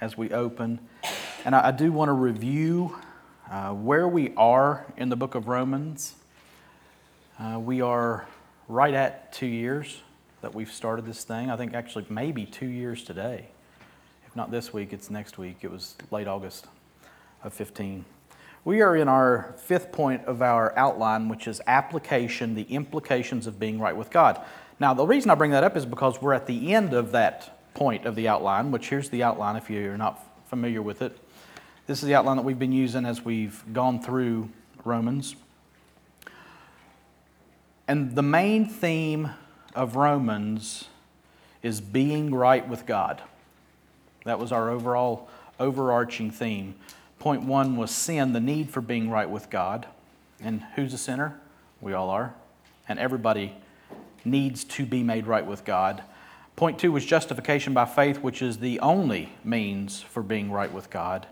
as we open. And I, I do want to review uh, where we are in the book of Romans. Uh, we are right at two years that we've started this thing. I think actually maybe two years today. If not this week, it's next week. It was late August of 15. We are in our fifth point of our outline, which is application, the implications of being right with God. Now, the reason I bring that up is because we're at the end of that point of the outline, which here's the outline if you're not familiar with it. This is the outline that we've been using as we've gone through Romans. And the main theme of Romans is being right with God. That was our overall overarching theme. Point one was sin, the need for being right with God. And who's a sinner? We all are. And everybody needs to be made right with God. Point two was justification by faith, which is the only means for being right with God.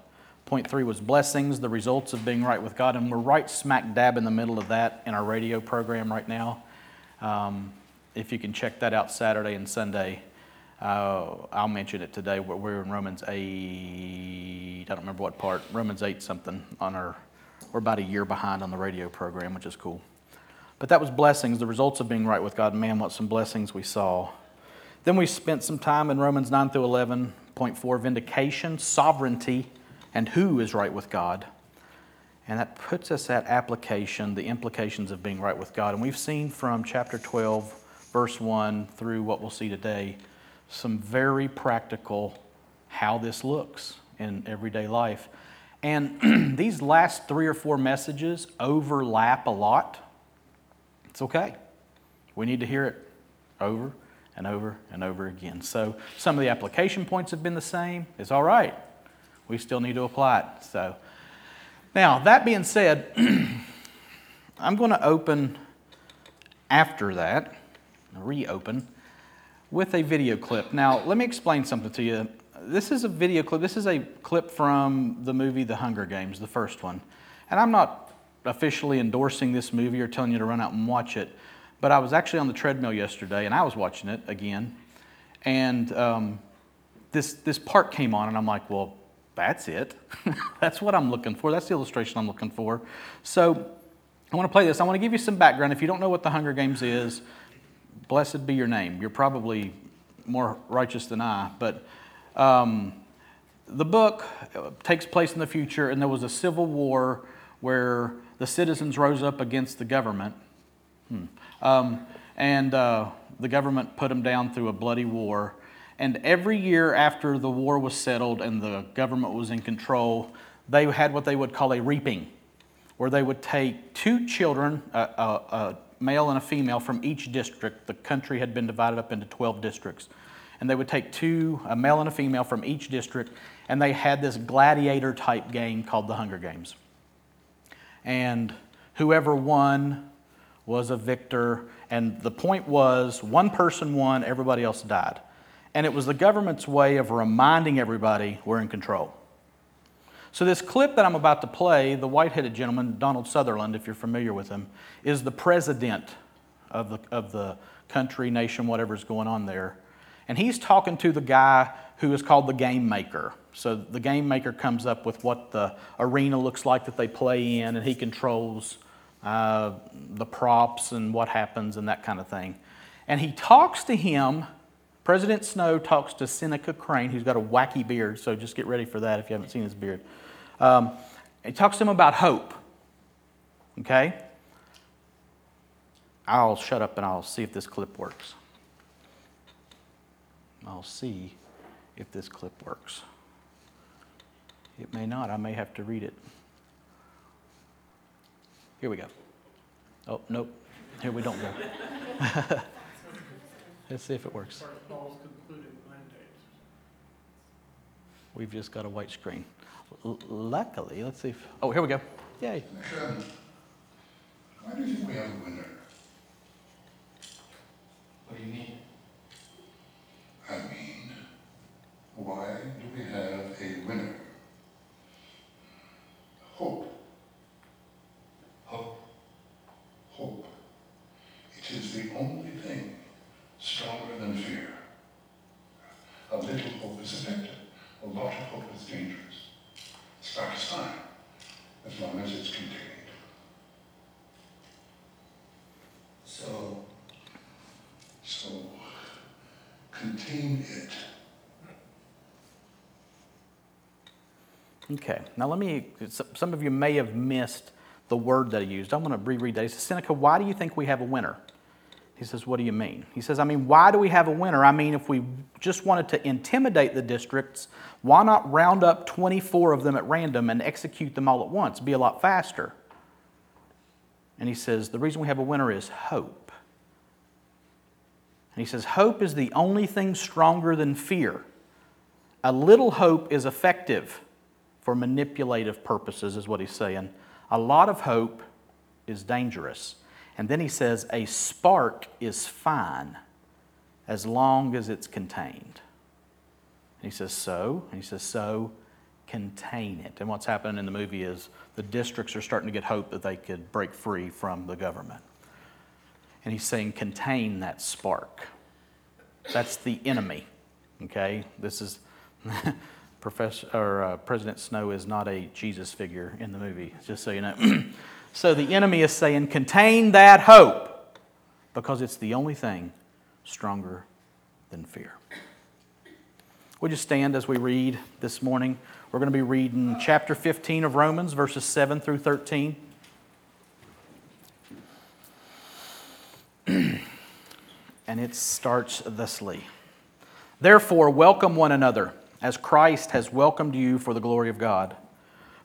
Point three was blessings, the results of being right with God. And we're right smack dab in the middle of that in our radio program right now. Um, if you can check that out Saturday and Sunday, uh, I'll mention it today. We're, in Romans 8, I don't remember what part, Romans 8 something on our, we're about a year behind on the radio program, which is cool. But that was blessings, the results of being right with God. Man, what some blessings we saw. Then we spent some time in Romans 9 through 11.4 vindication, sovereignty, and who is right with God. And that puts us at application, the implications of being right with God. And we've seen from chapter 12, verse 1 through what we'll see today, some very practical how this looks in everyday life. And these last three or four messages overlap a lot. It's okay. We need to hear it over and over and over again. So some of the application points have been the same. It's all right. We still need to apply it. So now, that being said, I'm going to open after that, reopen, with a video clip. Now, let me explain something to you. This is a video clip. This is a clip from the movie The Hunger Games, the first one. And I'm not officially endorsing this movie or telling you to run out and watch it, but I was actually on the treadmill yesterday and I was watching it again. And um, this, this part came on, and I'm like, well, that's it. That's what I'm looking for. That's the illustration I'm looking for. So I want to play this. I want to give you some background. If you don't know what the Hunger Games is, blessed be your name. You're probably more righteous than I. But um, the book takes place in the future, and there was a civil war where the citizens rose up against the government. Hmm. Um, and uh, the government put them down through a bloody war. And every year after the war was settled and the government was in control, they had what they would call a reaping, where they would take two children, a, a, a male and a female, from each district. The country had been divided up into 12 districts. And they would take two, a male and a female, from each district, and they had this gladiator type game called the Hunger Games. And whoever won was a victor. And the point was one person won, everybody else died. And it was the government's way of reminding everybody we're in control. So, this clip that I'm about to play, the white headed gentleman, Donald Sutherland, if you're familiar with him, is the president of the, of the country, nation, whatever's going on there. And he's talking to the guy who is called the game maker. So, the game maker comes up with what the arena looks like that they play in, and he controls uh, the props and what happens and that kind of thing. And he talks to him President Snow talks to Seneca Crane, who's got a wacky beard, so just get ready for that if you haven't seen his beard. Um, he talks to him about hope. Okay? I'll shut up and I'll see if this clip works. I'll see if this clip works. It may not. I may have to read it. Here we go. Oh, nope. Here we don't go. Let's see if it works. We've just got a white screen. L- luckily, let's see if. Oh, here we go. Yay. Why do you think we have a winner? What do you mean? I mean, why do we have a winner? Hope. Hope. It is the only thing stronger than fear. A little hope is effective. A lot of hope is dangerous. It's Pakistan, as long as it's contained. So, So, contain it. Okay, now let me, some of you may have missed the word that he used. I'm going to reread that. He says, Seneca, why do you think we have a winner? He says, What do you mean? He says, I mean, why do we have a winner? I mean, if we just wanted to intimidate the districts, why not round up 24 of them at random and execute them all at once? Be a lot faster. And he says, The reason we have a winner is hope. And he says, Hope is the only thing stronger than fear. A little hope is effective for manipulative purposes, is what he's saying. A lot of hope is dangerous. And then he says, a spark is fine as long as it's contained. And he says, so? And he says, so contain it. And what's happening in the movie is the districts are starting to get hope that they could break free from the government. And he's saying, contain that spark. That's the enemy. Okay? This is. Professor, or, uh, President Snow is not a Jesus figure in the movie, just so you know. so the enemy is saying, contain that hope because it's the only thing stronger than fear. Would you stand as we read this morning? We're going to be reading chapter 15 of Romans, verses 7 through 13. and it starts thusly Therefore, welcome one another as Christ has welcomed you for the glory of God.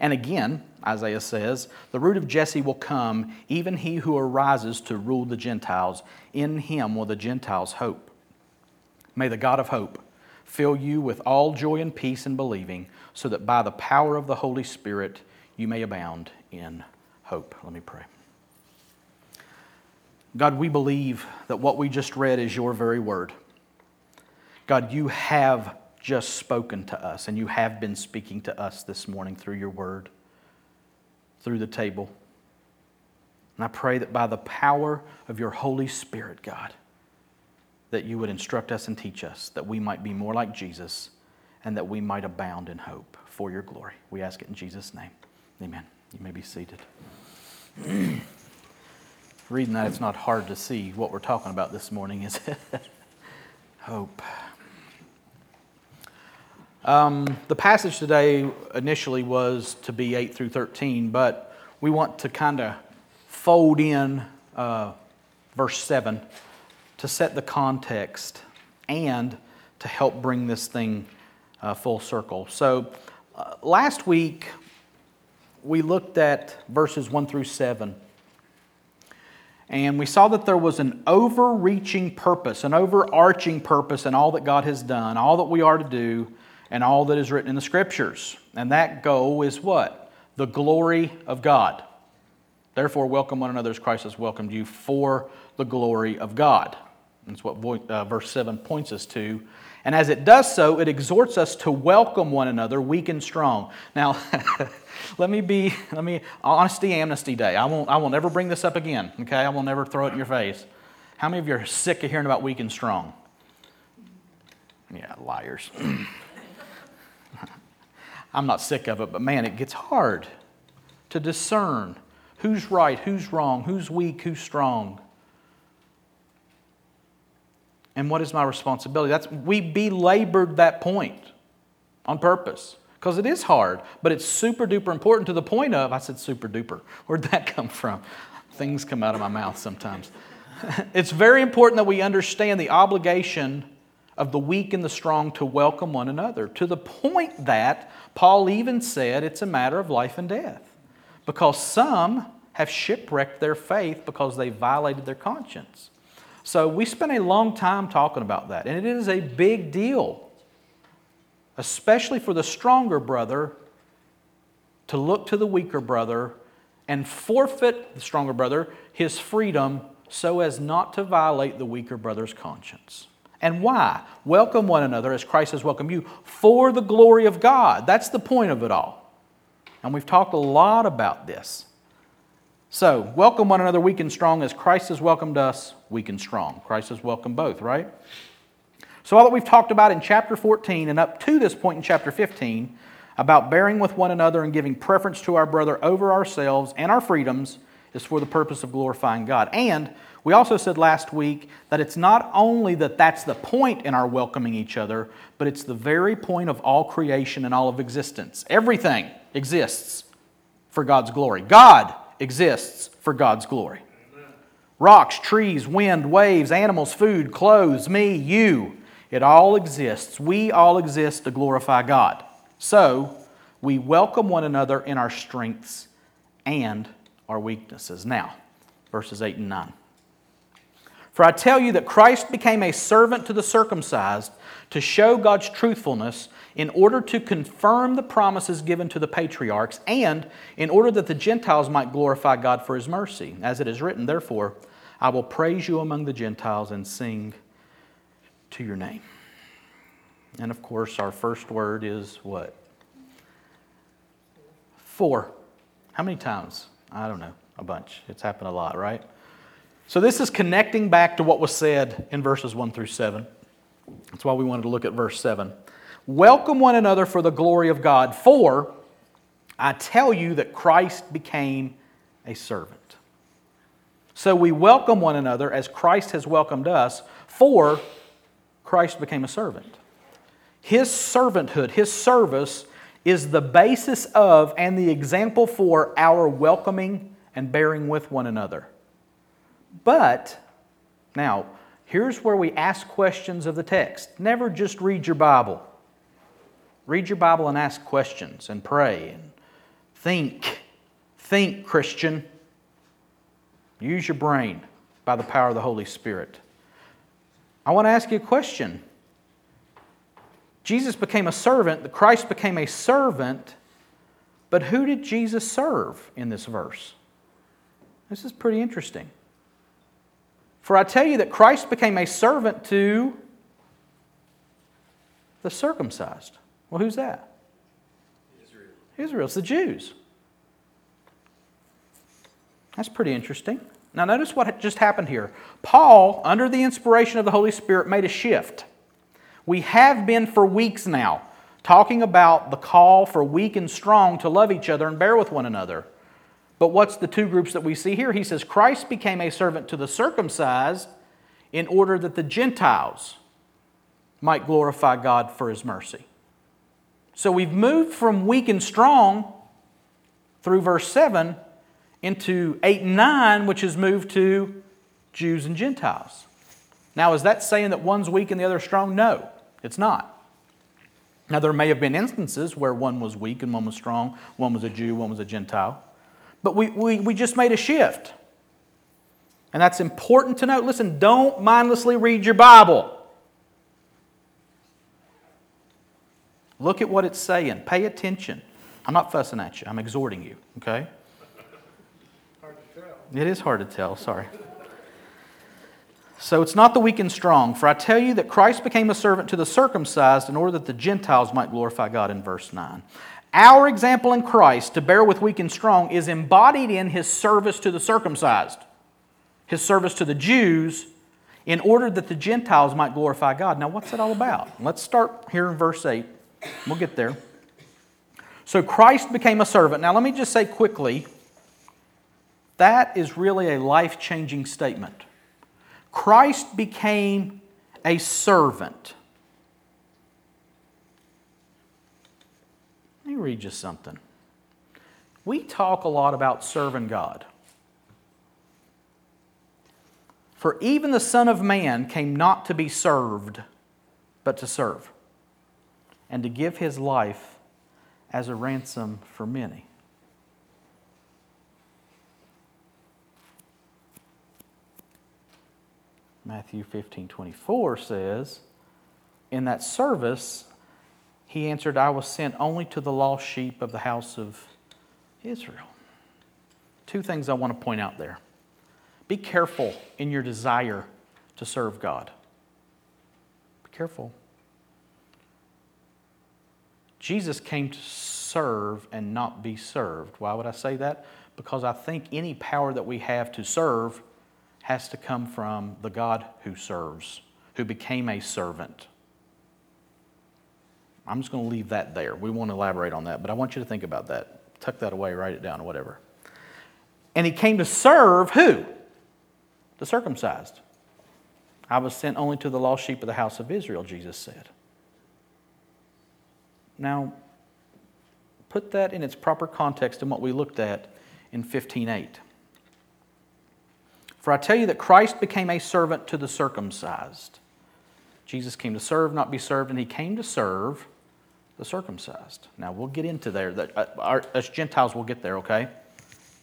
And again, Isaiah says, The root of Jesse will come, even he who arises to rule the Gentiles. In him will the Gentiles hope. May the God of hope fill you with all joy and peace in believing, so that by the power of the Holy Spirit you may abound in hope. Let me pray. God, we believe that what we just read is your very word. God, you have just spoken to us, and you have been speaking to us this morning through your word through the table. And I pray that by the power of your Holy Spirit, God, that you would instruct us and teach us that we might be more like Jesus and that we might abound in hope for your glory. We ask it in Jesus' name. Amen. You may be seated. Reading that, it's not hard to see what we're talking about this morning, is it? hope. Um, the passage today initially was to be 8 through 13, but we want to kind of fold in uh, verse 7 to set the context and to help bring this thing uh, full circle. So, uh, last week we looked at verses 1 through 7. And we saw that there was an overreaching purpose, an overarching purpose in all that God has done, all that we are to do, and all that is written in the scriptures. And that goal is what? The glory of God. Therefore, welcome one another as Christ has welcomed you for the glory of God. That's what uh, verse 7 points us to. And as it does so, it exhorts us to welcome one another, weak and strong. Now, let me be, let me, honesty, amnesty day. I won't, I will never bring this up again, okay? I will never throw it in your face. How many of you are sick of hearing about weak and strong? Yeah, liars. I'm not sick of it, but man, it gets hard to discern who's right, who's wrong, who's weak, who's strong. And what is my responsibility? That's we belabored that point on purpose because it is hard, but it's super duper important to the point of I said super duper. Where'd that come from? Things come out of my mouth sometimes. it's very important that we understand the obligation of the weak and the strong to welcome one another, to the point that Paul even said it's a matter of life and death. Because some have shipwrecked their faith because they violated their conscience. So we spent a long time talking about that, and it is a big deal, especially for the stronger brother to look to the weaker brother and forfeit, the stronger brother, his freedom so as not to violate the weaker brother's conscience. And why? Welcome one another as Christ has welcomed you for the glory of God. That's the point of it all. And we've talked a lot about this. So, welcome one another weak and strong as Christ has welcomed us weak and strong. Christ has welcomed both, right? So, all that we've talked about in chapter 14 and up to this point in chapter 15 about bearing with one another and giving preference to our brother over ourselves and our freedoms is for the purpose of glorifying God. And we also said last week that it's not only that that's the point in our welcoming each other, but it's the very point of all creation and all of existence. Everything exists for God's glory. God exists for God's glory. Rocks, trees, wind, waves, animals, food, clothes, me, you, it all exists. We all exist to glorify God. So, we welcome one another in our strengths and our weaknesses. Now, verses 8 and 9. For I tell you that Christ became a servant to the circumcised to show God's truthfulness in order to confirm the promises given to the patriarchs and in order that the Gentiles might glorify God for his mercy. As it is written, therefore, I will praise you among the Gentiles and sing to your name. And of course, our first word is what? For. How many times? I don't know, a bunch. It's happened a lot, right? So, this is connecting back to what was said in verses 1 through 7. That's why we wanted to look at verse 7. Welcome one another for the glory of God, for I tell you that Christ became a servant. So, we welcome one another as Christ has welcomed us, for Christ became a servant. His servanthood, his service, is the basis of and the example for our welcoming and bearing with one another. But, now, here's where we ask questions of the text. Never just read your Bible. Read your Bible and ask questions and pray and think. Think, Christian. Use your brain by the power of the Holy Spirit. I want to ask you a question. Jesus became a servant, the Christ became a servant, but who did Jesus serve in this verse? This is pretty interesting. For I tell you that Christ became a servant to the circumcised. Well, who's that? Israel. Israel. It's the Jews. That's pretty interesting. Now, notice what just happened here. Paul, under the inspiration of the Holy Spirit, made a shift. We have been for weeks now talking about the call for weak and strong to love each other and bear with one another. But what's the two groups that we see here? He says, Christ became a servant to the circumcised in order that the Gentiles might glorify God for his mercy. So we've moved from weak and strong through verse 7 into 8 and 9, which has moved to Jews and Gentiles. Now, is that saying that one's weak and the other strong? No, it's not. Now, there may have been instances where one was weak and one was strong, one was a Jew, one was a Gentile. But we, we, we just made a shift. And that's important to note. Listen, don't mindlessly read your Bible. Look at what it's saying. Pay attention. I'm not fussing at you, I'm exhorting you, okay? Hard to tell. It is hard to tell, sorry. So it's not the weak and strong, for I tell you that Christ became a servant to the circumcised in order that the Gentiles might glorify God in verse 9. Our example in Christ to bear with weak and strong is embodied in his service to the circumcised, his service to the Jews, in order that the Gentiles might glorify God. Now, what's that all about? Let's start here in verse 8. We'll get there. So, Christ became a servant. Now, let me just say quickly that is really a life changing statement. Christ became a servant. Let me read you something. We talk a lot about serving God. For even the Son of Man came not to be served, but to serve, and to give his life as a ransom for many. Matthew 15 24 says, In that service, he answered, I was sent only to the lost sheep of the house of Israel. two things I want to point out there. Be careful in your desire to serve God. Be careful. Jesus came to serve and not be served. Why would I say that? Because I think any power that we have to serve has to come from the God who serves, who became a servant. I'm just going to leave that there. We won't elaborate on that, but I want you to think about that. Tuck that away, write it down, whatever. And he came to serve who? The circumcised. I was sent only to the lost sheep of the house of Israel, Jesus said. Now, put that in its proper context in what we looked at in 15:8. For I tell you that Christ became a servant to the circumcised. Jesus came to serve, not be served, and he came to serve the circumcised. Now, we'll get into there. That, uh, our, as Gentiles, we'll get there, okay?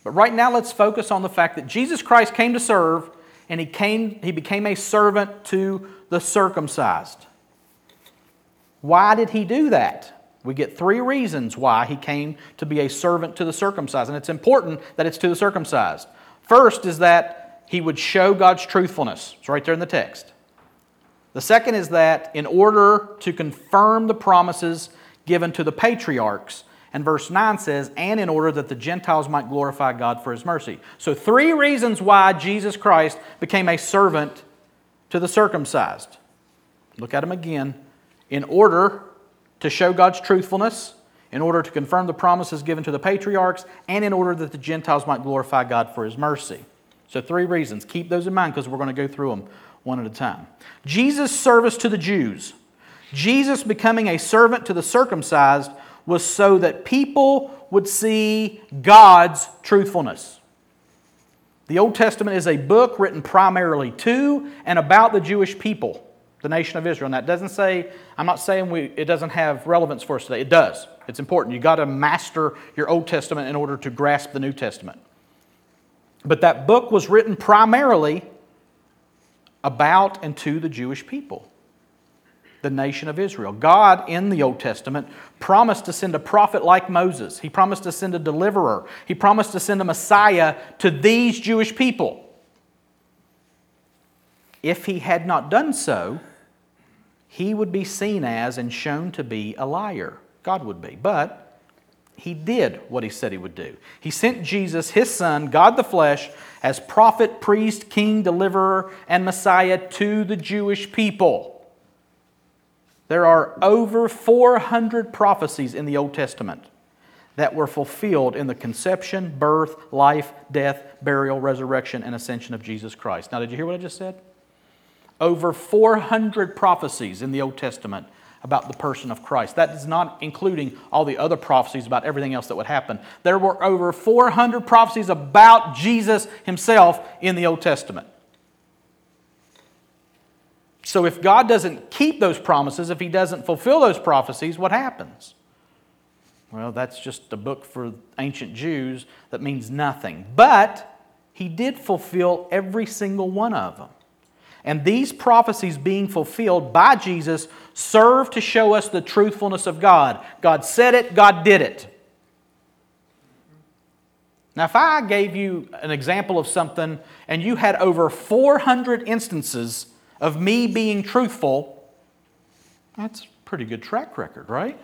But right now, let's focus on the fact that Jesus Christ came to serve, and he, came, he became a servant to the circumcised. Why did he do that? We get three reasons why he came to be a servant to the circumcised, and it's important that it's to the circumcised. First is that he would show God's truthfulness. It's right there in the text. The second is that in order to confirm the promises given to the patriarchs. And verse 9 says, and in order that the Gentiles might glorify God for his mercy. So, three reasons why Jesus Christ became a servant to the circumcised. Look at them again. In order to show God's truthfulness, in order to confirm the promises given to the patriarchs, and in order that the Gentiles might glorify God for his mercy. So, three reasons. Keep those in mind because we're going to go through them one at a time. Jesus' service to the Jews. Jesus becoming a servant to the circumcised was so that people would see God's truthfulness. The Old Testament is a book written primarily to and about the Jewish people, the nation of Israel. And that doesn't say, I'm not saying we, it doesn't have relevance for us today. It does. It's important. You've got to master your Old Testament in order to grasp the New Testament. But that book was written primarily about and to the Jewish people the nation of Israel. God, in the Old Testament, promised to send a prophet like Moses. He promised to send a deliverer. He promised to send a Messiah to these Jewish people. If he had not done so, he would be seen as and shown to be a liar. God would be. But he did what he said he would do. He sent Jesus, his son, God the flesh, as prophet, priest, king, deliverer, and Messiah to the Jewish people. There are over 400 prophecies in the Old Testament that were fulfilled in the conception, birth, life, death, burial, resurrection, and ascension of Jesus Christ. Now, did you hear what I just said? Over 400 prophecies in the Old Testament about the person of Christ. That is not including all the other prophecies about everything else that would happen. There were over 400 prophecies about Jesus himself in the Old Testament. So if God doesn't keep those promises, if He doesn't fulfill those prophecies, what happens? Well, that's just a book for ancient Jews that means nothing. But He did fulfill every single one of them. And these prophecies being fulfilled by Jesus serve to show us the truthfulness of God. God said it, God did it. Now, if I gave you an example of something and you had over 400 instances of me being truthful, that's a pretty good track record, right?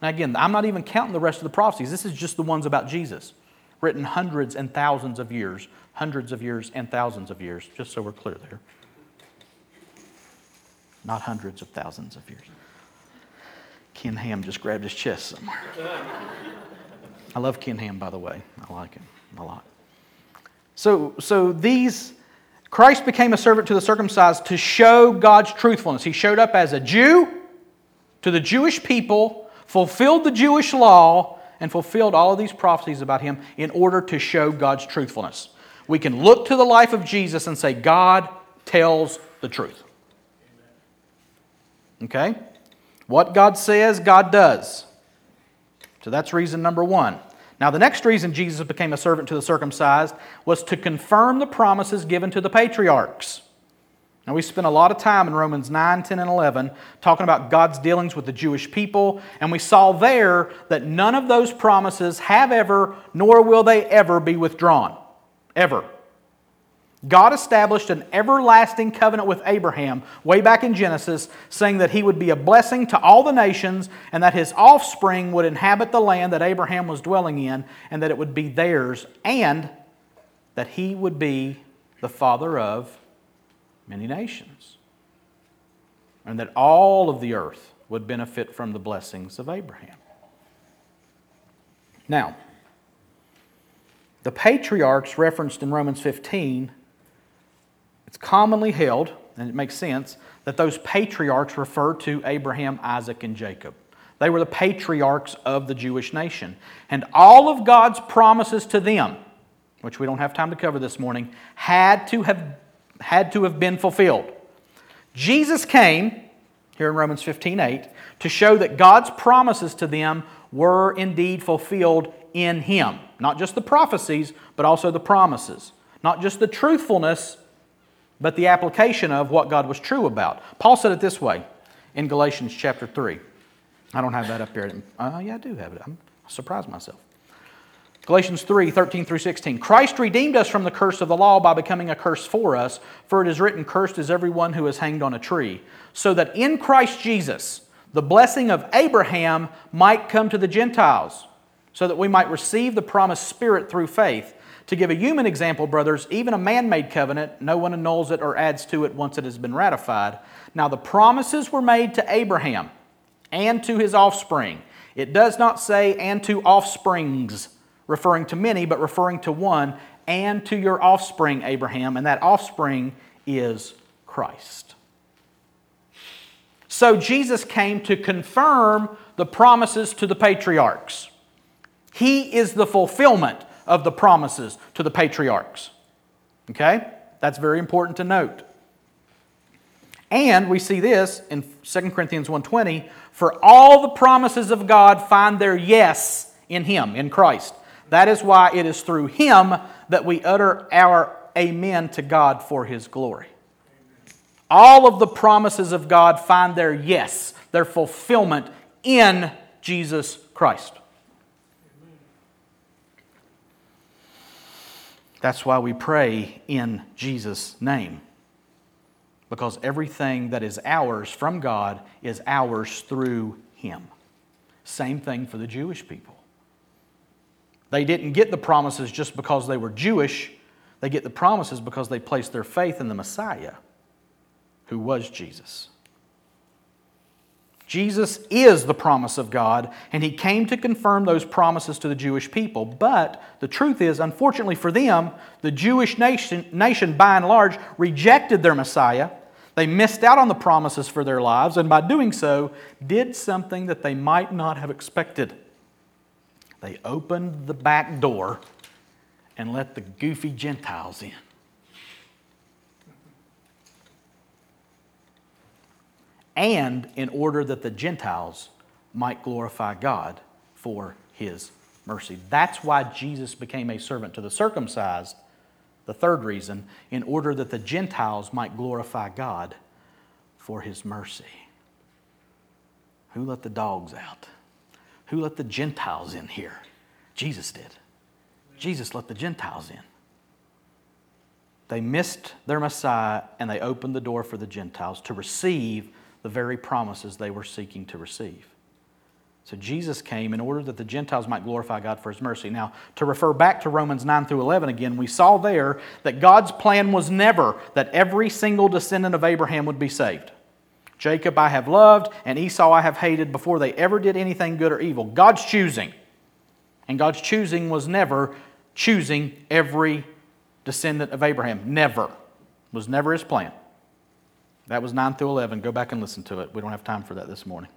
Now, again, I'm not even counting the rest of the prophecies. This is just the ones about Jesus, written hundreds and thousands of years, hundreds of years and thousands of years, just so we're clear there. Not hundreds of thousands of years. Ken Ham just grabbed his chest somewhere. I love Ken Ham, by the way. I like him a lot. So, so these Christ became a servant to the circumcised to show God's truthfulness. He showed up as a Jew to the Jewish people, fulfilled the Jewish law, and fulfilled all of these prophecies about him in order to show God's truthfulness. We can look to the life of Jesus and say, God tells the truth. Okay? What God says, God does. So that's reason number one. Now, the next reason Jesus became a servant to the circumcised was to confirm the promises given to the patriarchs. Now, we spent a lot of time in Romans 9, 10, and 11 talking about God's dealings with the Jewish people, and we saw there that none of those promises have ever, nor will they ever be withdrawn. Ever. God established an everlasting covenant with Abraham way back in Genesis, saying that he would be a blessing to all the nations and that his offspring would inhabit the land that Abraham was dwelling in and that it would be theirs, and that he would be the father of many nations, and that all of the earth would benefit from the blessings of Abraham. Now, the patriarchs referenced in Romans 15 it's commonly held, and it makes sense, that those patriarchs refer to Abraham, Isaac, and Jacob. They were the patriarchs of the Jewish nation. And all of God's promises to them, which we don't have time to cover this morning, had to have, had to have been fulfilled. Jesus came, here in Romans 15 8, to show that God's promises to them were indeed fulfilled in Him. Not just the prophecies, but also the promises. Not just the truthfulness, but the application of what God was true about. Paul said it this way in Galatians chapter 3. I don't have that up here. Uh, yeah, I do have it. I'm surprised myself. Galatians 3 13 through 16. Christ redeemed us from the curse of the law by becoming a curse for us, for it is written, Cursed is everyone who is hanged on a tree. So that in Christ Jesus, the blessing of Abraham might come to the Gentiles, so that we might receive the promised Spirit through faith. To give a human example, brothers, even a man made covenant, no one annuls it or adds to it once it has been ratified. Now, the promises were made to Abraham and to his offspring. It does not say, and to offsprings, referring to many, but referring to one, and to your offspring, Abraham, and that offspring is Christ. So, Jesus came to confirm the promises to the patriarchs. He is the fulfillment of the promises to the patriarchs. Okay? That's very important to note. And we see this in 2 Corinthians 1:20, for all the promises of God find their yes in him, in Christ. That is why it is through him that we utter our amen to God for his glory. All of the promises of God find their yes, their fulfillment in Jesus Christ. That's why we pray in Jesus' name. Because everything that is ours from God is ours through Him. Same thing for the Jewish people. They didn't get the promises just because they were Jewish, they get the promises because they placed their faith in the Messiah, who was Jesus. Jesus is the promise of God, and he came to confirm those promises to the Jewish people. But the truth is, unfortunately for them, the Jewish nation, nation by and large rejected their Messiah. They missed out on the promises for their lives, and by doing so, did something that they might not have expected. They opened the back door and let the goofy Gentiles in. And in order that the Gentiles might glorify God for his mercy. That's why Jesus became a servant to the circumcised, the third reason, in order that the Gentiles might glorify God for his mercy. Who let the dogs out? Who let the Gentiles in here? Jesus did. Jesus let the Gentiles in. They missed their Messiah and they opened the door for the Gentiles to receive the very promises they were seeking to receive. So Jesus came in order that the Gentiles might glorify God for his mercy. Now, to refer back to Romans 9 through 11 again, we saw there that God's plan was never that every single descendant of Abraham would be saved. Jacob I have loved, and Esau I have hated before they ever did anything good or evil. God's choosing. And God's choosing was never choosing every descendant of Abraham. Never. Was never his plan. That was 9 through 11. Go back and listen to it. We don't have time for that this morning.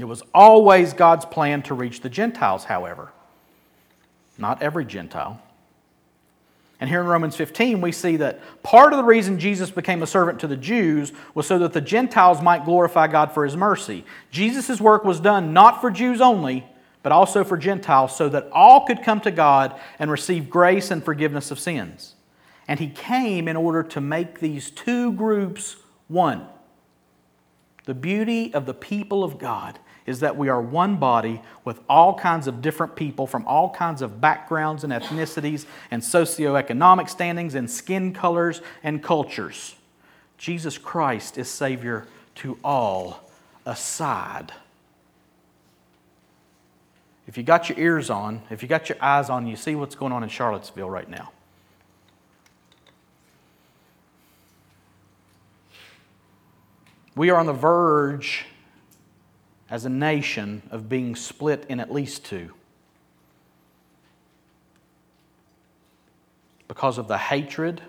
It was always God's plan to reach the Gentiles, however, not every Gentile. And here in Romans 15, we see that part of the reason Jesus became a servant to the Jews was so that the Gentiles might glorify God for his mercy. Jesus' work was done not for Jews only, but also for Gentiles, so that all could come to God and receive grace and forgiveness of sins. And he came in order to make these two groups one. The beauty of the people of God is that we are one body with all kinds of different people from all kinds of backgrounds and ethnicities and socioeconomic standings and skin colors and cultures. Jesus Christ is Savior to all aside. If you got your ears on, if you got your eyes on, you see what's going on in Charlottesville right now. We are on the verge as a nation of being split in at least two because of the hatred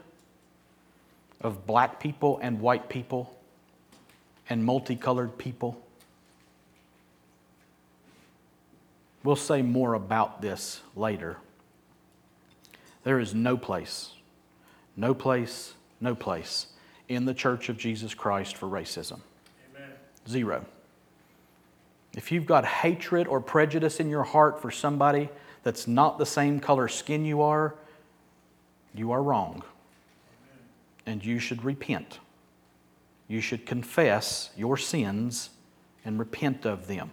of black people and white people and multicolored people. We'll say more about this later. There is no place, no place, no place in the Church of Jesus Christ for racism. Amen. Zero. If you've got hatred or prejudice in your heart for somebody that's not the same color skin you are, you are wrong. Amen. And you should repent. You should confess your sins and repent of them.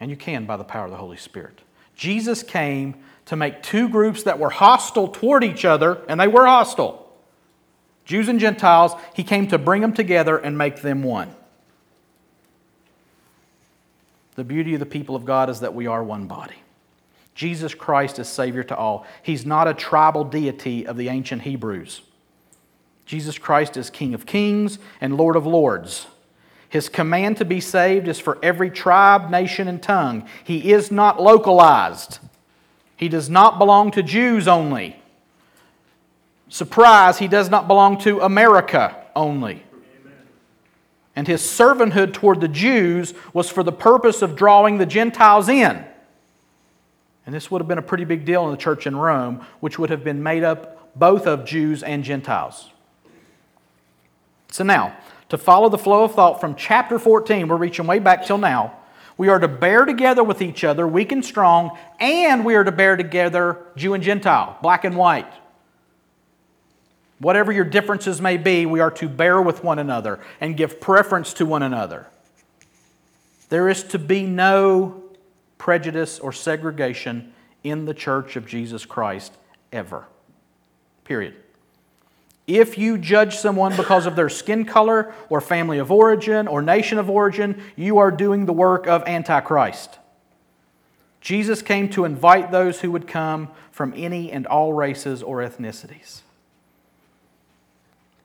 And you can by the power of the Holy Spirit. Jesus came to make two groups that were hostile toward each other, and they were hostile Jews and Gentiles. He came to bring them together and make them one. The beauty of the people of God is that we are one body. Jesus Christ is Savior to all. He's not a tribal deity of the ancient Hebrews. Jesus Christ is King of kings and Lord of lords. His command to be saved is for every tribe, nation, and tongue. He is not localized. He does not belong to Jews only. Surprise, he does not belong to America only and his servanthood toward the Jews was for the purpose of drawing the Gentiles in. And this would have been a pretty big deal in the church in Rome, which would have been made up both of Jews and Gentiles. So now, to follow the flow of thought from chapter 14, we're reaching way back till now. We are to bear together with each other, weak and strong, and we are to bear together Jew and Gentile, black and white. Whatever your differences may be, we are to bear with one another and give preference to one another. There is to be no prejudice or segregation in the church of Jesus Christ ever. Period. If you judge someone because of their skin color or family of origin or nation of origin, you are doing the work of Antichrist. Jesus came to invite those who would come from any and all races or ethnicities.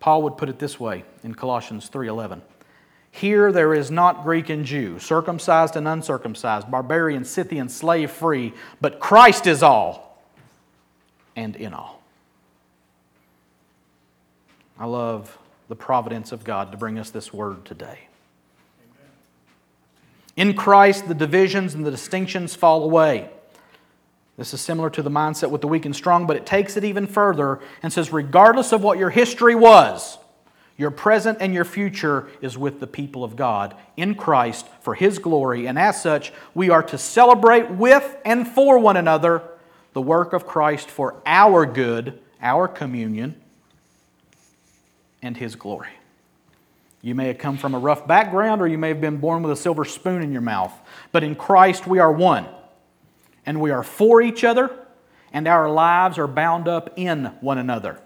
Paul would put it this way in Colossians 3:11. Here there is not Greek and Jew, circumcised and uncircumcised, barbarian, Scythian, slave free, but Christ is all and in all. I love the providence of God to bring us this word today. In Christ, the divisions and the distinctions fall away. This is similar to the mindset with the weak and strong, but it takes it even further and says, regardless of what your history was, your present and your future is with the people of God in Christ for His glory. And as such, we are to celebrate with and for one another the work of Christ for our good, our communion, and His glory. You may have come from a rough background or you may have been born with a silver spoon in your mouth, but in Christ we are one and we are for each other, and our lives are bound up in one another.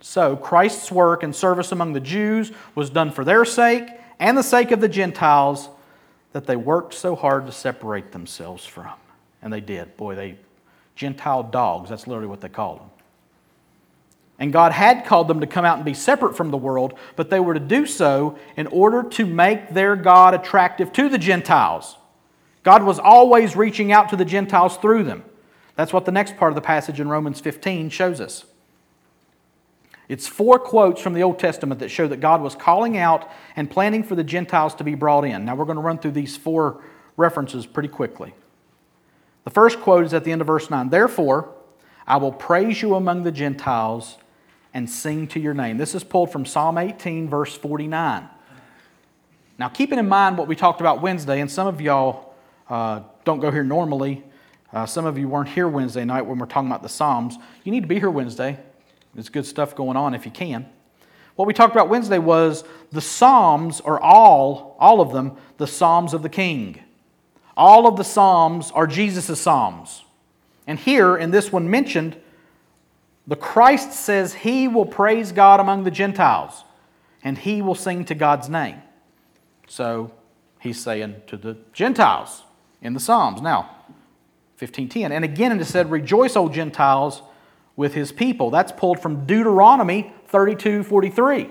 So, Christ's work and service among the Jews was done for their sake and the sake of the Gentiles that they worked so hard to separate themselves from. And they did. Boy, they, Gentile dogs, that's literally what they called them. And God had called them to come out and be separate from the world, but they were to do so in order to make their God attractive to the Gentiles. God was always reaching out to the Gentiles through them. That's what the next part of the passage in Romans 15 shows us. It's four quotes from the Old Testament that show that God was calling out and planning for the Gentiles to be brought in. Now we're going to run through these four references pretty quickly. The first quote is at the end of verse 9 Therefore, I will praise you among the Gentiles and sing to your name. This is pulled from Psalm 18, verse 49. Now, keeping in mind what we talked about Wednesday, and some of y'all uh, don't go here normally. Uh, some of you weren't here Wednesday night when we're talking about the Psalms. You need to be here Wednesday. There's good stuff going on if you can. What we talked about Wednesday was the Psalms are all, all of them, the Psalms of the King. All of the Psalms are Jesus' Psalms. And here, in this one mentioned, the Christ says he will praise God among the Gentiles and he will sing to God's name. So he's saying to the Gentiles in the Psalms. Now, 1510. And again, it said, Rejoice, O Gentiles, with his people. That's pulled from Deuteronomy 32 43.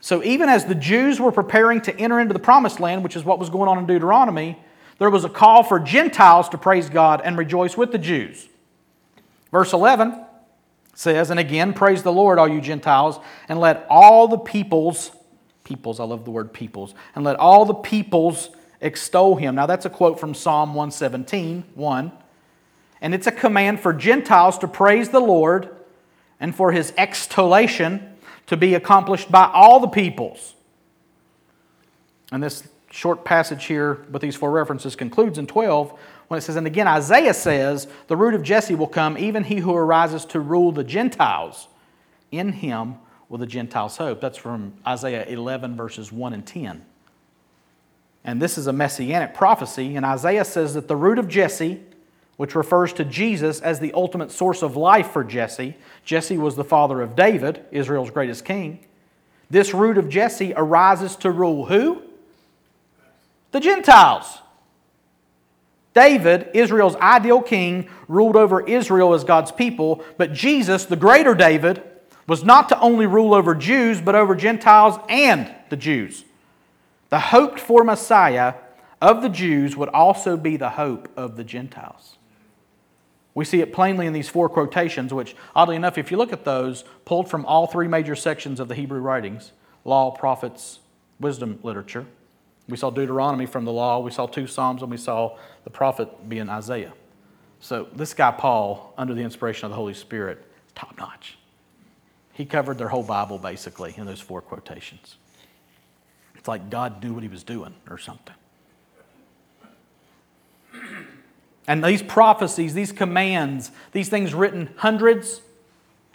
So even as the Jews were preparing to enter into the promised land, which is what was going on in Deuteronomy, there was a call for Gentiles to praise God and rejoice with the Jews. Verse 11 says, And again, praise the Lord, all you Gentiles, and let all the peoples, peoples, I love the word peoples, and let all the peoples extol him. Now that's a quote from Psalm 117, 1. And it's a command for Gentiles to praise the Lord and for his extolation to be accomplished by all the peoples. And this short passage here with these four references concludes in 12 when it says, And again, Isaiah says, The root of Jesse will come, even he who arises to rule the Gentiles. In him will the Gentiles hope. That's from Isaiah 11, verses 1 and 10. And this is a messianic prophecy. And Isaiah says that the root of Jesse, which refers to Jesus as the ultimate source of life for Jesse, Jesse was the father of David, Israel's greatest king. This root of Jesse arises to rule who? The Gentiles. David, Israel's ideal king, ruled over Israel as God's people, but Jesus, the greater David, was not to only rule over Jews, but over Gentiles and the Jews. The hoped for Messiah of the Jews would also be the hope of the Gentiles. We see it plainly in these four quotations, which, oddly enough, if you look at those, pulled from all three major sections of the Hebrew writings law, prophets, wisdom literature. We saw Deuteronomy from the law, we saw two Psalms, and we saw the prophet being Isaiah. So this guy, Paul, under the inspiration of the Holy Spirit, top notch. He covered their whole Bible basically in those four quotations. It's like God knew what he was doing or something. And these prophecies, these commands, these things written hundreds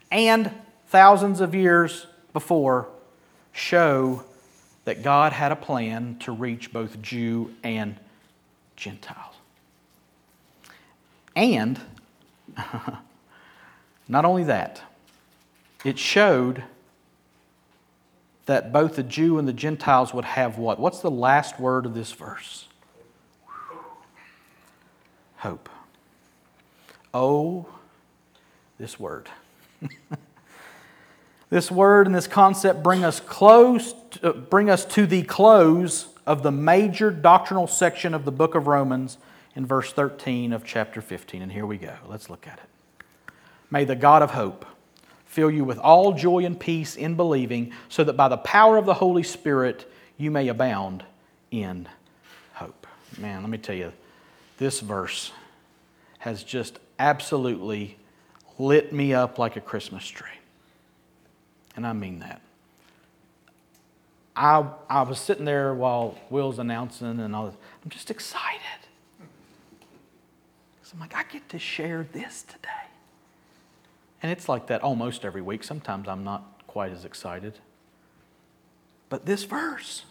and thousands of years before show that God had a plan to reach both Jew and Gentile. And not only that, it showed that both the Jew and the Gentiles would have what? What's the last word of this verse? Hope. Oh, this word. This word and this concept bring us close, to, uh, bring us to the close of the major doctrinal section of the book of Romans in verse 13 of chapter 15. And here we go. Let's look at it. May the God of hope fill you with all joy and peace in believing, so that by the power of the Holy Spirit you may abound in hope. Man, let me tell you, this verse has just absolutely lit me up like a Christmas tree. And I mean that. I, I was sitting there while Will's announcing, and I was, I'm just excited. I'm like, I get to share this today. And it's like that almost every week. Sometimes I'm not quite as excited. But this verse,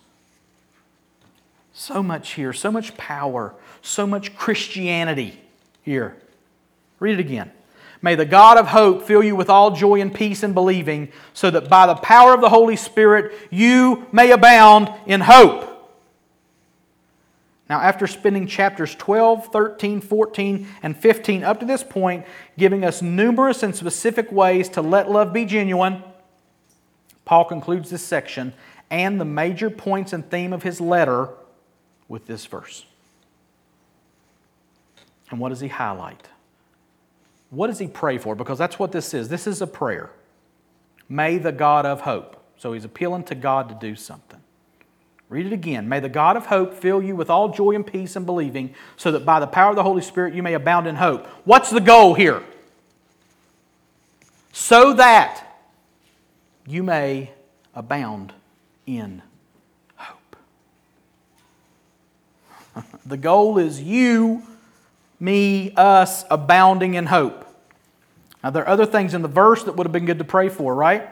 so much here, so much power, so much Christianity here. Read it again. May the God of hope fill you with all joy and peace in believing, so that by the power of the Holy Spirit you may abound in hope. Now, after spending chapters 12, 13, 14, and 15 up to this point, giving us numerous and specific ways to let love be genuine, Paul concludes this section and the major points and theme of his letter with this verse. And what does he highlight? What does he pray for? Because that's what this is. This is a prayer. May the God of hope. So he's appealing to God to do something. Read it again. May the God of hope fill you with all joy and peace and believing, so that by the power of the Holy Spirit you may abound in hope. What's the goal here? So that you may abound in hope. the goal is you me, us abounding in hope. Now, there are other things in the verse that would have been good to pray for, right?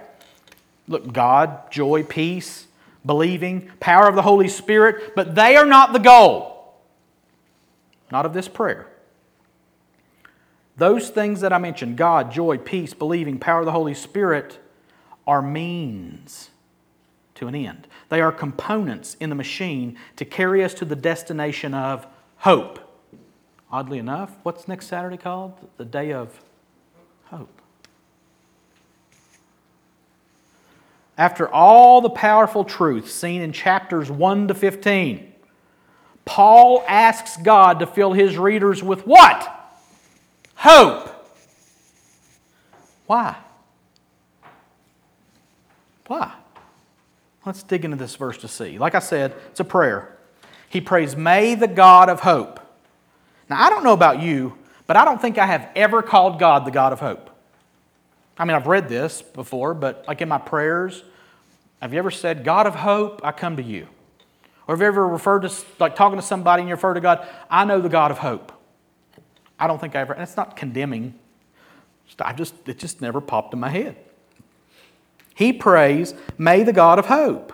Look, God, joy, peace, believing, power of the Holy Spirit, but they are not the goal. Not of this prayer. Those things that I mentioned God, joy, peace, believing, power of the Holy Spirit are means to an end. They are components in the machine to carry us to the destination of hope. Oddly enough, what's next Saturday called? The day of hope. After all the powerful truths seen in chapters 1 to 15, Paul asks God to fill his readers with what? Hope. Why? Why? Let's dig into this verse to see. Like I said, it's a prayer. He prays, May the God of hope. Now, I don't know about you, but I don't think I have ever called God the God of hope. I mean, I've read this before, but like in my prayers, have you ever said, God of hope, I come to you? Or have you ever referred to, like talking to somebody and you refer to God, I know the God of hope? I don't think I ever, and it's not condemning. I just, it just never popped in my head. He prays, May the God of hope.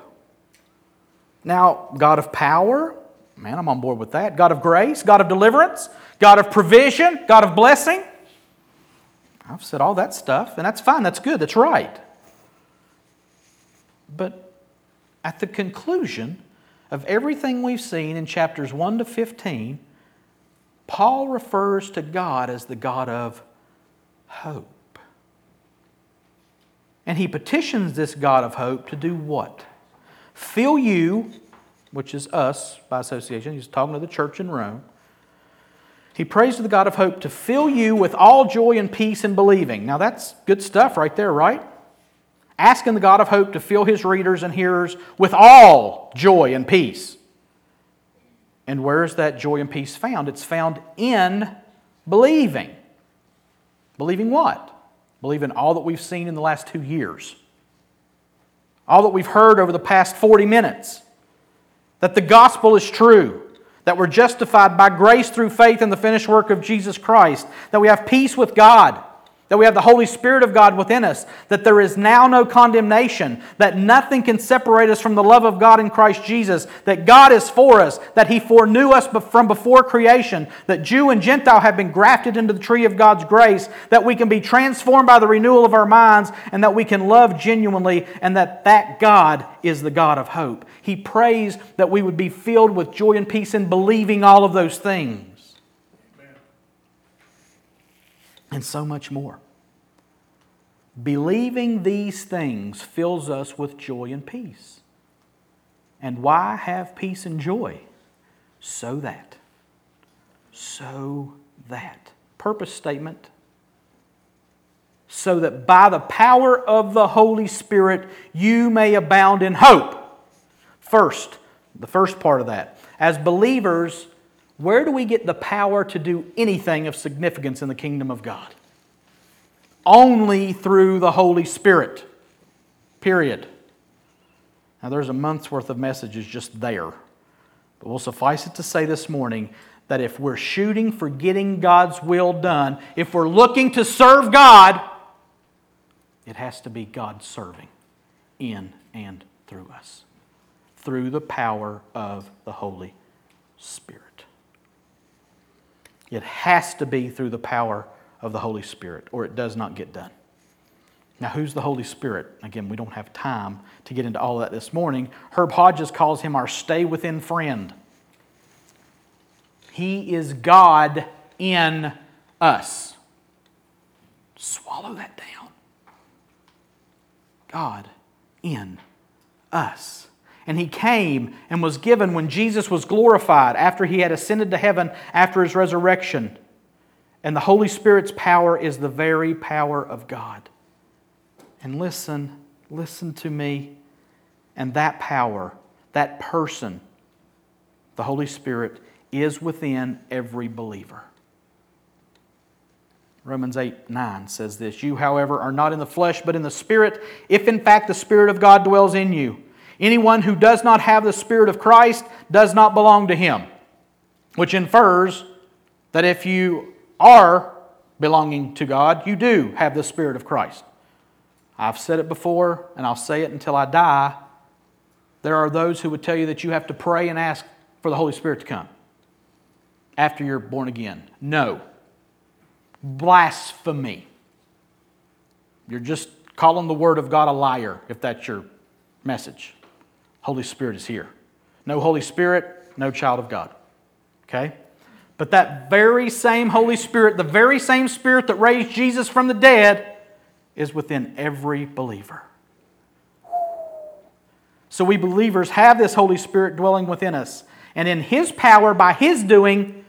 Now, God of power, man, I'm on board with that. God of grace, God of deliverance, God of provision, God of blessing. I've said all that stuff, and that's fine, that's good, that's right. But at the conclusion of everything we've seen in chapters 1 to 15, Paul refers to God as the God of hope. And he petitions this God of hope to do what? Fill you, which is us by association, he's talking to the church in Rome. He prays to the God of hope to fill you with all joy and peace in believing. Now that's good stuff right there, right? Asking the God of hope to fill his readers and hearers with all joy and peace. And where is that joy and peace found? It's found in believing. Believing what? Believing all that we've seen in the last two years. All that we've heard over the past 40 minutes. That the gospel is true. That we're justified by grace through faith in the finished work of Jesus Christ. That we have peace with God that we have the Holy Spirit of God within us, that there is now no condemnation, that nothing can separate us from the love of God in Christ Jesus, that God is for us, that He foreknew us from before creation, that Jew and Gentile have been grafted into the tree of God's grace, that we can be transformed by the renewal of our minds, and that we can love genuinely, and that that God is the God of hope. He prays that we would be filled with joy and peace in believing all of those things. And so much more. Believing these things fills us with joy and peace. And why have peace and joy? So that. So that. Purpose statement. So that by the power of the Holy Spirit you may abound in hope. First, the first part of that. As believers, where do we get the power to do anything of significance in the kingdom of God? Only through the Holy Spirit. Period. Now, there's a month's worth of messages just there. But we'll suffice it to say this morning that if we're shooting for getting God's will done, if we're looking to serve God, it has to be God serving in and through us, through the power of the Holy Spirit. It has to be through the power of the Holy Spirit, or it does not get done. Now, who's the Holy Spirit? Again, we don't have time to get into all that this morning. Herb Hodges calls him our stay within friend. He is God in us. Swallow that down. God in us. And he came and was given when Jesus was glorified after he had ascended to heaven after his resurrection. And the Holy Spirit's power is the very power of God. And listen, listen to me. And that power, that person, the Holy Spirit, is within every believer. Romans 8 9 says this You, however, are not in the flesh, but in the Spirit, if in fact the Spirit of God dwells in you. Anyone who does not have the Spirit of Christ does not belong to him, which infers that if you are belonging to God, you do have the Spirit of Christ. I've said it before, and I'll say it until I die. There are those who would tell you that you have to pray and ask for the Holy Spirit to come after you're born again. No. Blasphemy. You're just calling the Word of God a liar if that's your message. Holy Spirit is here. No Holy Spirit, no child of God. Okay? But that very same Holy Spirit, the very same Spirit that raised Jesus from the dead, is within every believer. So we believers have this Holy Spirit dwelling within us. And in His power, by His doing,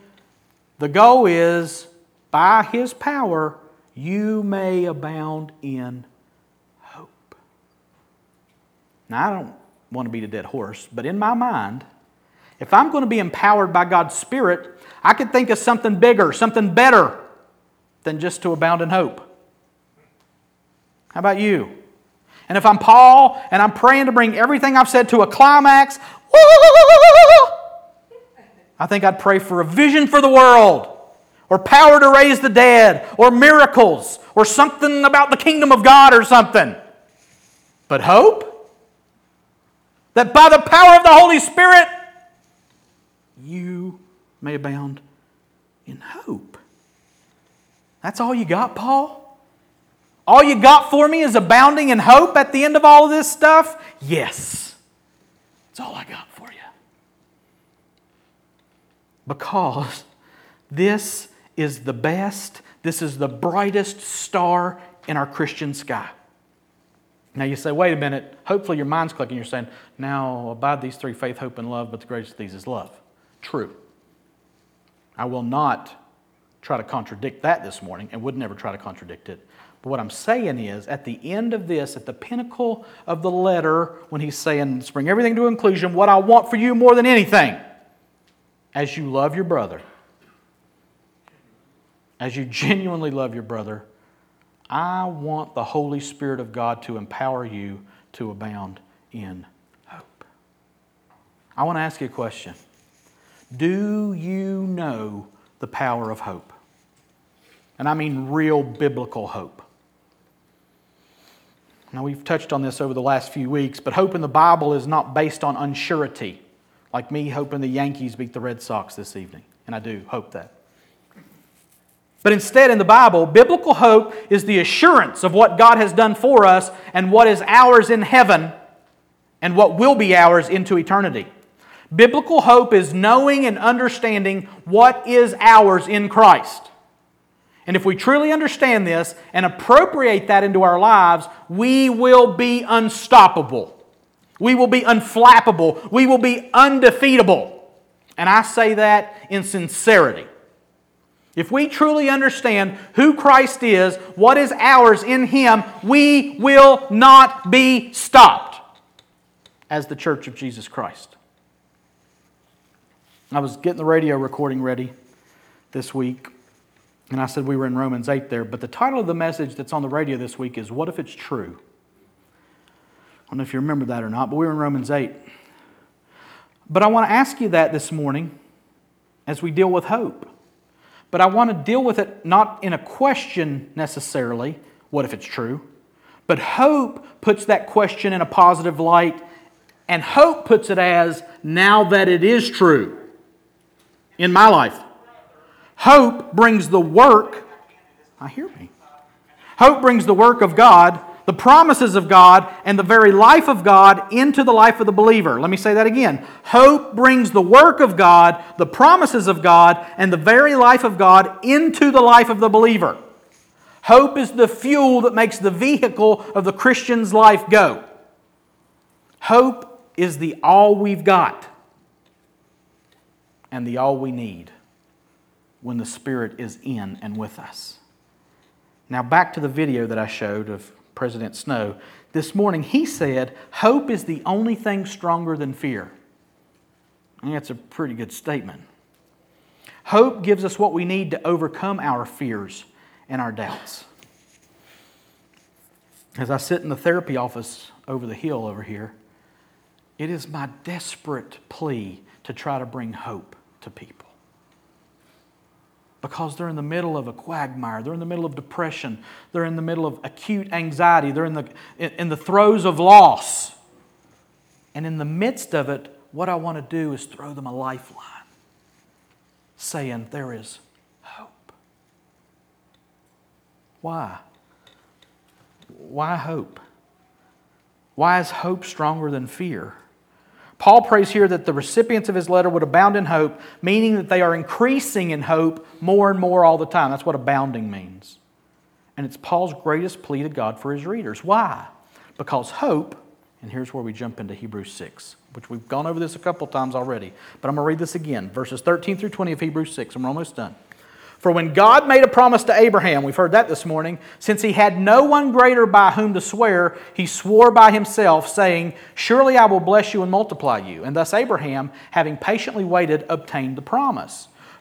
the goal is by His power, you may abound in hope. Now, I don't want to beat a dead horse, but in my mind, if I'm going to be empowered by God's Spirit, I could think of something bigger, something better than just to abound in hope. How about you? And if I'm Paul and I'm praying to bring everything I've said to a climax, I think I'd pray for a vision for the world, or power to raise the dead, or miracles, or something about the kingdom of God or something. But hope? That by the power of the Holy Spirit, you may abound in hope. That's all you got, Paul? All you got for me is abounding in hope at the end of all of this stuff? Yes. That's all I got for you. Because this is the best, this is the brightest star in our Christian sky. Now you say, wait a minute, hopefully your mind's clicking. You're saying, now abide these three faith, hope, and love, but the greatest of these is love. True. I will not try to contradict that this morning and would never try to contradict it. But what I'm saying is, at the end of this, at the pinnacle of the letter, when he's saying, let's bring everything to inclusion, what I want for you more than anything, as you love your brother, as you genuinely love your brother, I want the Holy Spirit of God to empower you to abound in hope. I want to ask you a question. Do you know the power of hope? And I mean real biblical hope. Now, we've touched on this over the last few weeks, but hope in the Bible is not based on unsurety, like me hoping the Yankees beat the Red Sox this evening. And I do hope that. But instead, in the Bible, biblical hope is the assurance of what God has done for us and what is ours in heaven and what will be ours into eternity. Biblical hope is knowing and understanding what is ours in Christ. And if we truly understand this and appropriate that into our lives, we will be unstoppable. We will be unflappable. We will be undefeatable. And I say that in sincerity. If we truly understand who Christ is, what is ours in Him, we will not be stopped as the church of Jesus Christ. I was getting the radio recording ready this week, and I said we were in Romans 8 there, but the title of the message that's on the radio this week is What If It's True? I don't know if you remember that or not, but we were in Romans 8. But I want to ask you that this morning as we deal with hope. But I want to deal with it not in a question necessarily, what if it's true? But hope puts that question in a positive light, and hope puts it as now that it is true in my life. Hope brings the work, I hear me. Hope brings the work of God, the promises of God, and the very life of God into the life of the believer. Let me say that again. Hope brings the work of God, the promises of God, and the very life of God into the life of the believer. Hope is the fuel that makes the vehicle of the Christian's life go. Hope is the all we've got and the all we need when the Spirit is in and with us. Now, back to the video that I showed of President Snow. This morning, he said, Hope is the only thing stronger than fear. Think that's a pretty good statement. Hope gives us what we need to overcome our fears and our doubts. As I sit in the therapy office over the hill over here, it is my desperate plea to try to bring hope to people. Because they're in the middle of a quagmire. They're in the middle of depression. They're in the middle of acute anxiety. They're in the, in the throes of loss. And in the midst of it, what I want to do is throw them a lifeline, saying, There is hope. Why? Why hope? Why is hope stronger than fear? Paul prays here that the recipients of his letter would abound in hope, meaning that they are increasing in hope more and more all the time. That's what abounding means. And it's Paul's greatest plea to God for his readers. Why? Because hope, and here's where we jump into Hebrews 6, which we've gone over this a couple times already, but I'm going to read this again verses 13 through 20 of Hebrews 6, and we're almost done. For when God made a promise to Abraham, we've heard that this morning, since he had no one greater by whom to swear, he swore by himself, saying, Surely I will bless you and multiply you. And thus Abraham, having patiently waited, obtained the promise.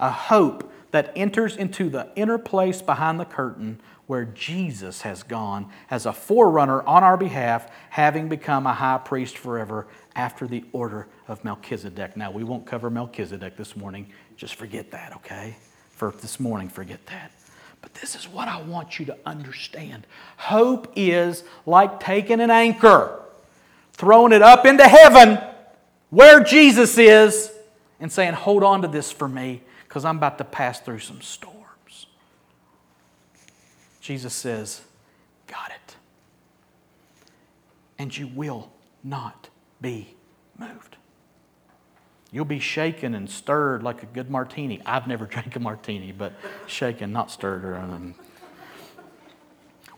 a hope that enters into the inner place behind the curtain where Jesus has gone as a forerunner on our behalf, having become a high priest forever after the order of Melchizedek. Now, we won't cover Melchizedek this morning. Just forget that, okay? For this morning, forget that. But this is what I want you to understand. Hope is like taking an anchor, throwing it up into heaven where Jesus is, and saying, Hold on to this for me because I'm about to pass through some storms. Jesus says, Got it. And you will not be moved. You'll be shaken and stirred like a good martini. I've never drank a martini, but shaken, not stirred or.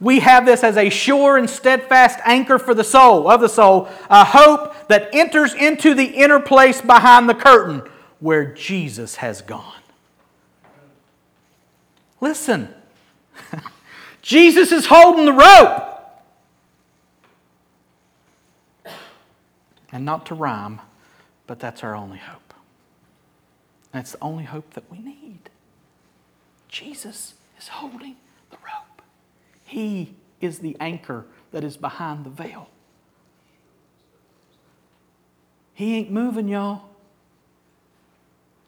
We have this as a sure and steadfast anchor for the soul, of the soul, a hope that enters into the inner place behind the curtain where Jesus has gone. Listen, Jesus is holding the rope. And not to rhyme, but that's our only hope. That's the only hope that we need. Jesus is holding the rope. He is the anchor that is behind the veil. He ain't moving, y'all.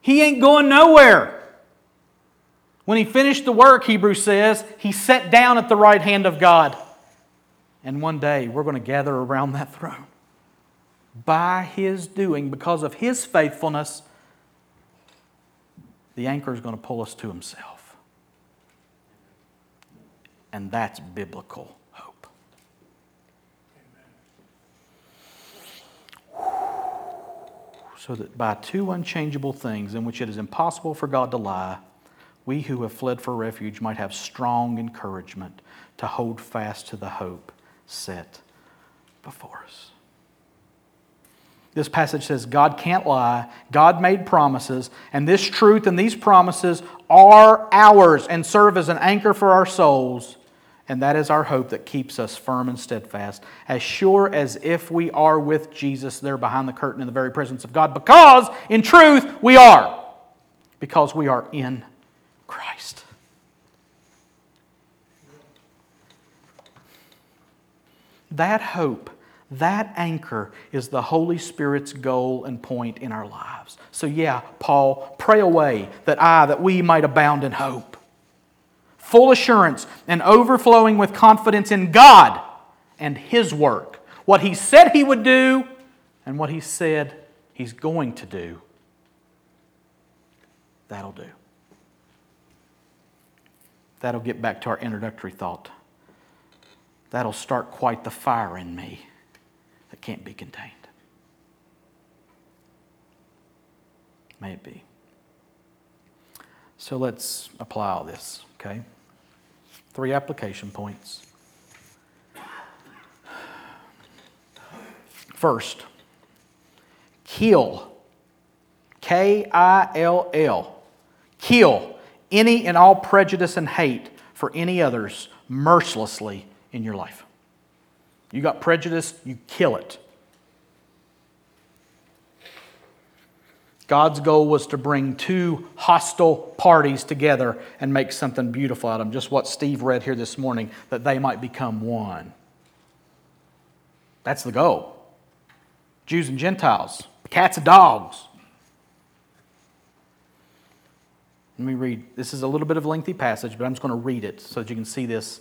He ain't going nowhere. When he finished the work, Hebrews says, he sat down at the right hand of God. And one day we're going to gather around that throne. By his doing, because of his faithfulness, the anchor is going to pull us to himself. And that's biblical hope. So that by two unchangeable things in which it is impossible for God to lie, we who have fled for refuge might have strong encouragement to hold fast to the hope set before us. This passage says God can't lie, God made promises, and this truth and these promises are ours and serve as an anchor for our souls. And that is our hope that keeps us firm and steadfast, as sure as if we are with Jesus there behind the curtain in the very presence of God, because in truth we are, because we are in Christ. That hope, that anchor is the Holy Spirit's goal and point in our lives. So, yeah, Paul, pray away that I, that we might abound in hope. Full assurance and overflowing with confidence in God and His work. What He said He would do and what He said He's going to do. That'll do that'll get back to our introductory thought. That'll start quite the fire in me that can't be contained. May it be. So let's apply all this, okay? Three application points. First, kill. K I L L. Kill any and all prejudice and hate for any others mercilessly in your life. You got prejudice, you kill it. God's goal was to bring two hostile parties together and make something beautiful out of them. Just what Steve read here this morning, that they might become one. That's the goal. Jews and Gentiles, cats and dogs. Let me read. This is a little bit of a lengthy passage, but I'm just going to read it so that you can see this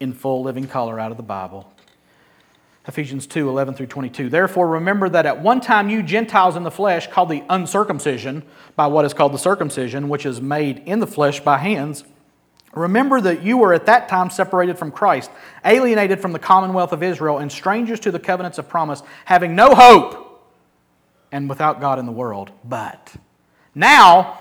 in full living color out of the Bible. Ephesians 2 11 through 22. Therefore, remember that at one time you Gentiles in the flesh, called the uncircumcision by what is called the circumcision, which is made in the flesh by hands, remember that you were at that time separated from Christ, alienated from the commonwealth of Israel, and strangers to the covenants of promise, having no hope and without God in the world. But now,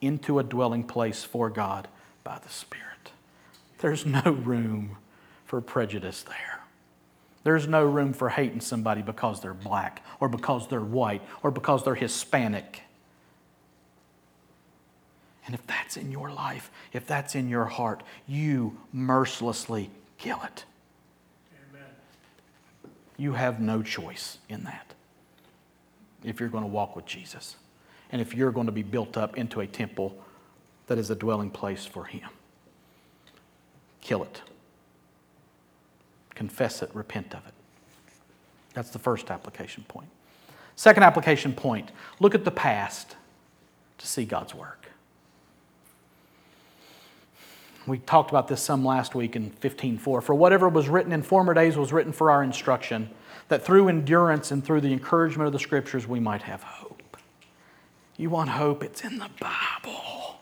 into a dwelling place for God by the Spirit. There's no room for prejudice there. There's no room for hating somebody because they're black or because they're white or because they're Hispanic. And if that's in your life, if that's in your heart, you mercilessly kill it. Amen. You have no choice in that if you're going to walk with Jesus and if you're going to be built up into a temple that is a dwelling place for Him. Kill it. Confess it, repent of it. That's the first application point. Second application point look at the past to see God's work. We talked about this some last week in 15:4. For whatever was written in former days was written for our instruction, that through endurance and through the encouragement of the scriptures we might have hope. You want hope? It's in the Bible.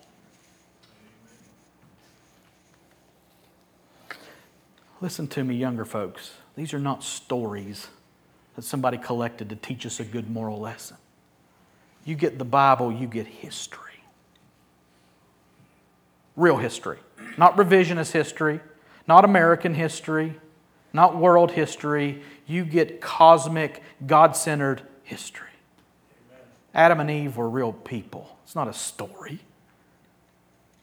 Listen to me, younger folks. These are not stories that somebody collected to teach us a good moral lesson. You get the Bible, you get history. Real history. Not revisionist history, not American history, not world history. You get cosmic, God centered history. Adam and Eve were real people. It's not a story.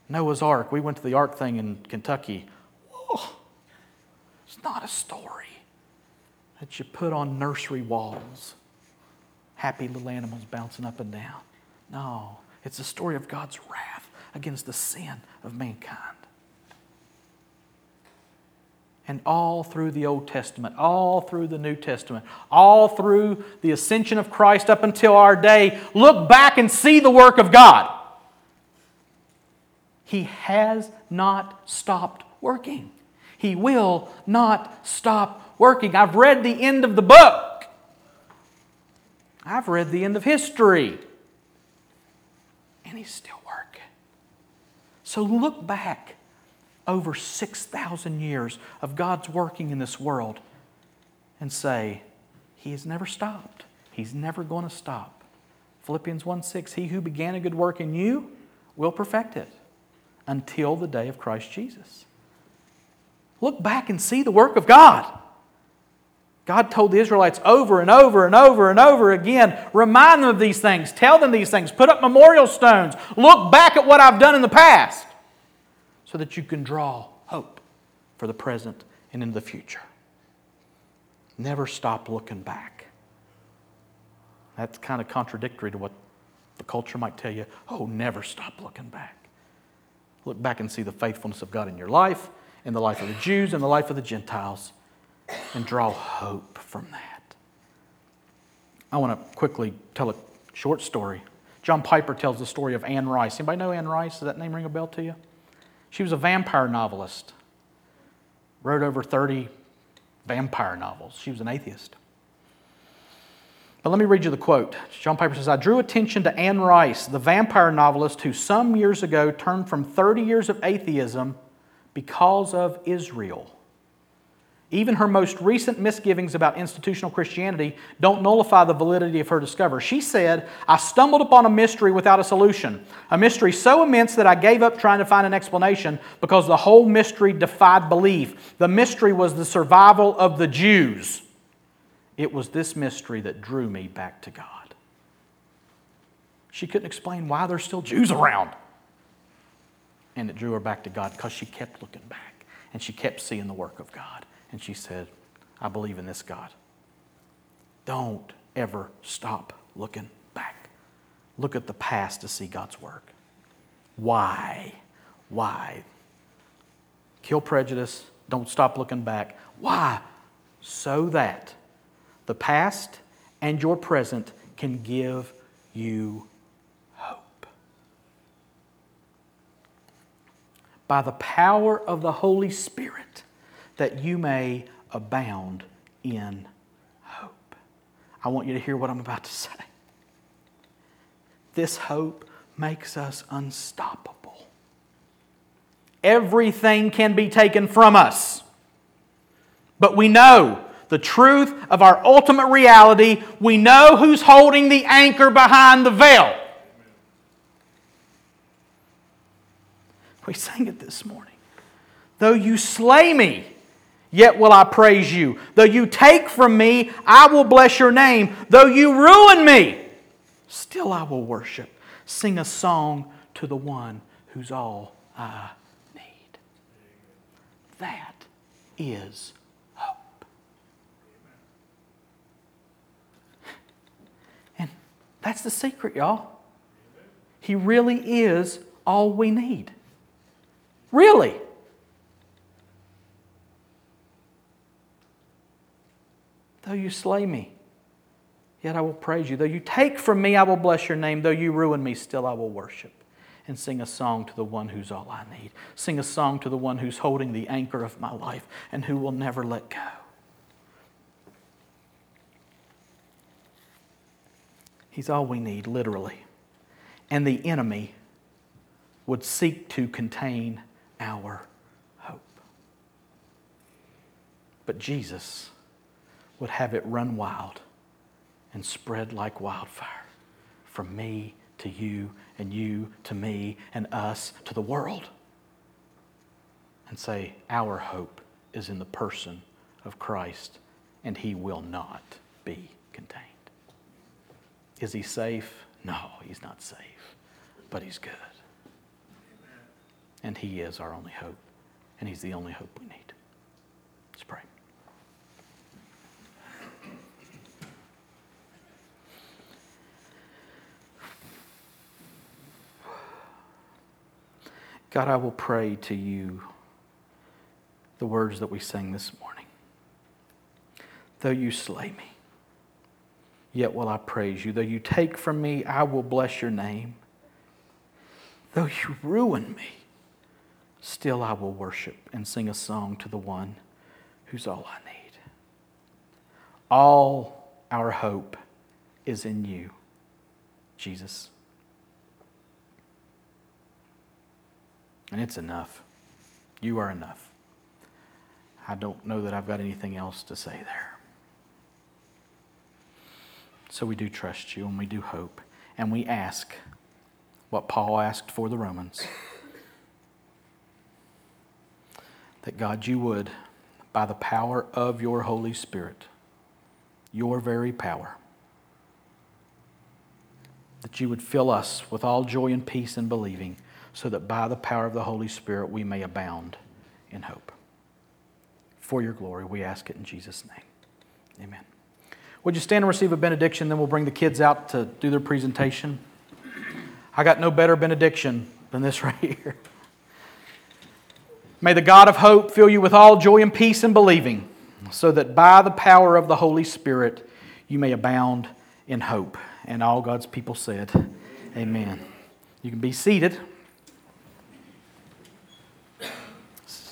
Noah's Ark, we went to the Ark thing in Kentucky. It's not a story that you put on nursery walls. Happy little animals bouncing up and down. No, it's a story of God's wrath against the sin of mankind and all through the Old Testament, all through the New Testament, all through the ascension of Christ up until our day, look back and see the work of God. He has not stopped working. He will not stop working. I've read the end of the book. I've read the end of history. And he's still working. So look back over 6,000 years of God's working in this world and say, He has never stopped. He's never going to stop. Philippians 1 6, He who began a good work in you will perfect it until the day of Christ Jesus. Look back and see the work of God. God told the Israelites over and over and over and over again remind them of these things, tell them these things, put up memorial stones, look back at what I've done in the past so that you can draw hope for the present and in the future. Never stop looking back. That's kind of contradictory to what the culture might tell you. Oh, never stop looking back. Look back and see the faithfulness of God in your life, in the life of the Jews, in the life of the Gentiles, and draw hope from that. I want to quickly tell a short story. John Piper tells the story of Anne Rice. Anybody know Anne Rice? Does that name ring a bell to you? She was a vampire novelist. Wrote over 30 vampire novels. She was an atheist. But let me read you the quote. John Piper says I drew attention to Anne Rice, the vampire novelist who some years ago turned from 30 years of atheism because of Israel. Even her most recent misgivings about institutional Christianity don't nullify the validity of her discovery. She said, I stumbled upon a mystery without a solution, a mystery so immense that I gave up trying to find an explanation because the whole mystery defied belief. The mystery was the survival of the Jews. It was this mystery that drew me back to God. She couldn't explain why there's still Jews around. And it drew her back to God because she kept looking back and she kept seeing the work of God. And she said, I believe in this God. Don't ever stop looking back. Look at the past to see God's work. Why? Why? Kill prejudice. Don't stop looking back. Why? So that the past and your present can give you hope. By the power of the Holy Spirit, that you may abound in hope. I want you to hear what I'm about to say. This hope makes us unstoppable. Everything can be taken from us, but we know the truth of our ultimate reality. We know who's holding the anchor behind the veil. We sang it this morning. Though you slay me, yet will I praise you. Though you take from me, I will bless your name. Though you ruin me, still I will worship. Sing a song to the one who's all I need. That is hope. And that's the secret, y'all. He really is all we need. Really. Though you slay me, yet I will praise you. Though you take from me, I will bless your name. Though you ruin me, still I will worship and sing a song to the one who's all I need. Sing a song to the one who's holding the anchor of my life and who will never let go. He's all we need, literally. And the enemy would seek to contain our hope. But Jesus would have it run wild and spread like wildfire from me to you and you to me and us to the world. And say, Our hope is in the person of Christ, and he will not be contained. Is he safe? No, he's not safe, but he's good. And he is our only hope, and he's the only hope we need. Let's pray. God, I will pray to you the words that we sang this morning. Though you slay me, yet will I praise you. Though you take from me, I will bless your name. Though you ruin me, still I will worship and sing a song to the one who's all I need. All our hope is in you, Jesus. And it's enough. You are enough. I don't know that I've got anything else to say there. So we do trust you and we do hope. And we ask what Paul asked for the Romans that God, you would, by the power of your Holy Spirit, your very power, that you would fill us with all joy and peace in believing so that by the power of the Holy Spirit we may abound in hope. For your glory, we ask it in Jesus' name. Amen. Would you stand and receive a benediction? Then we'll bring the kids out to do their presentation. I got no better benediction than this right here. May the God of hope fill you with all joy and peace in believing, so that by the power of the Holy Spirit you may abound in hope. And all God's people said, Amen. You can be seated.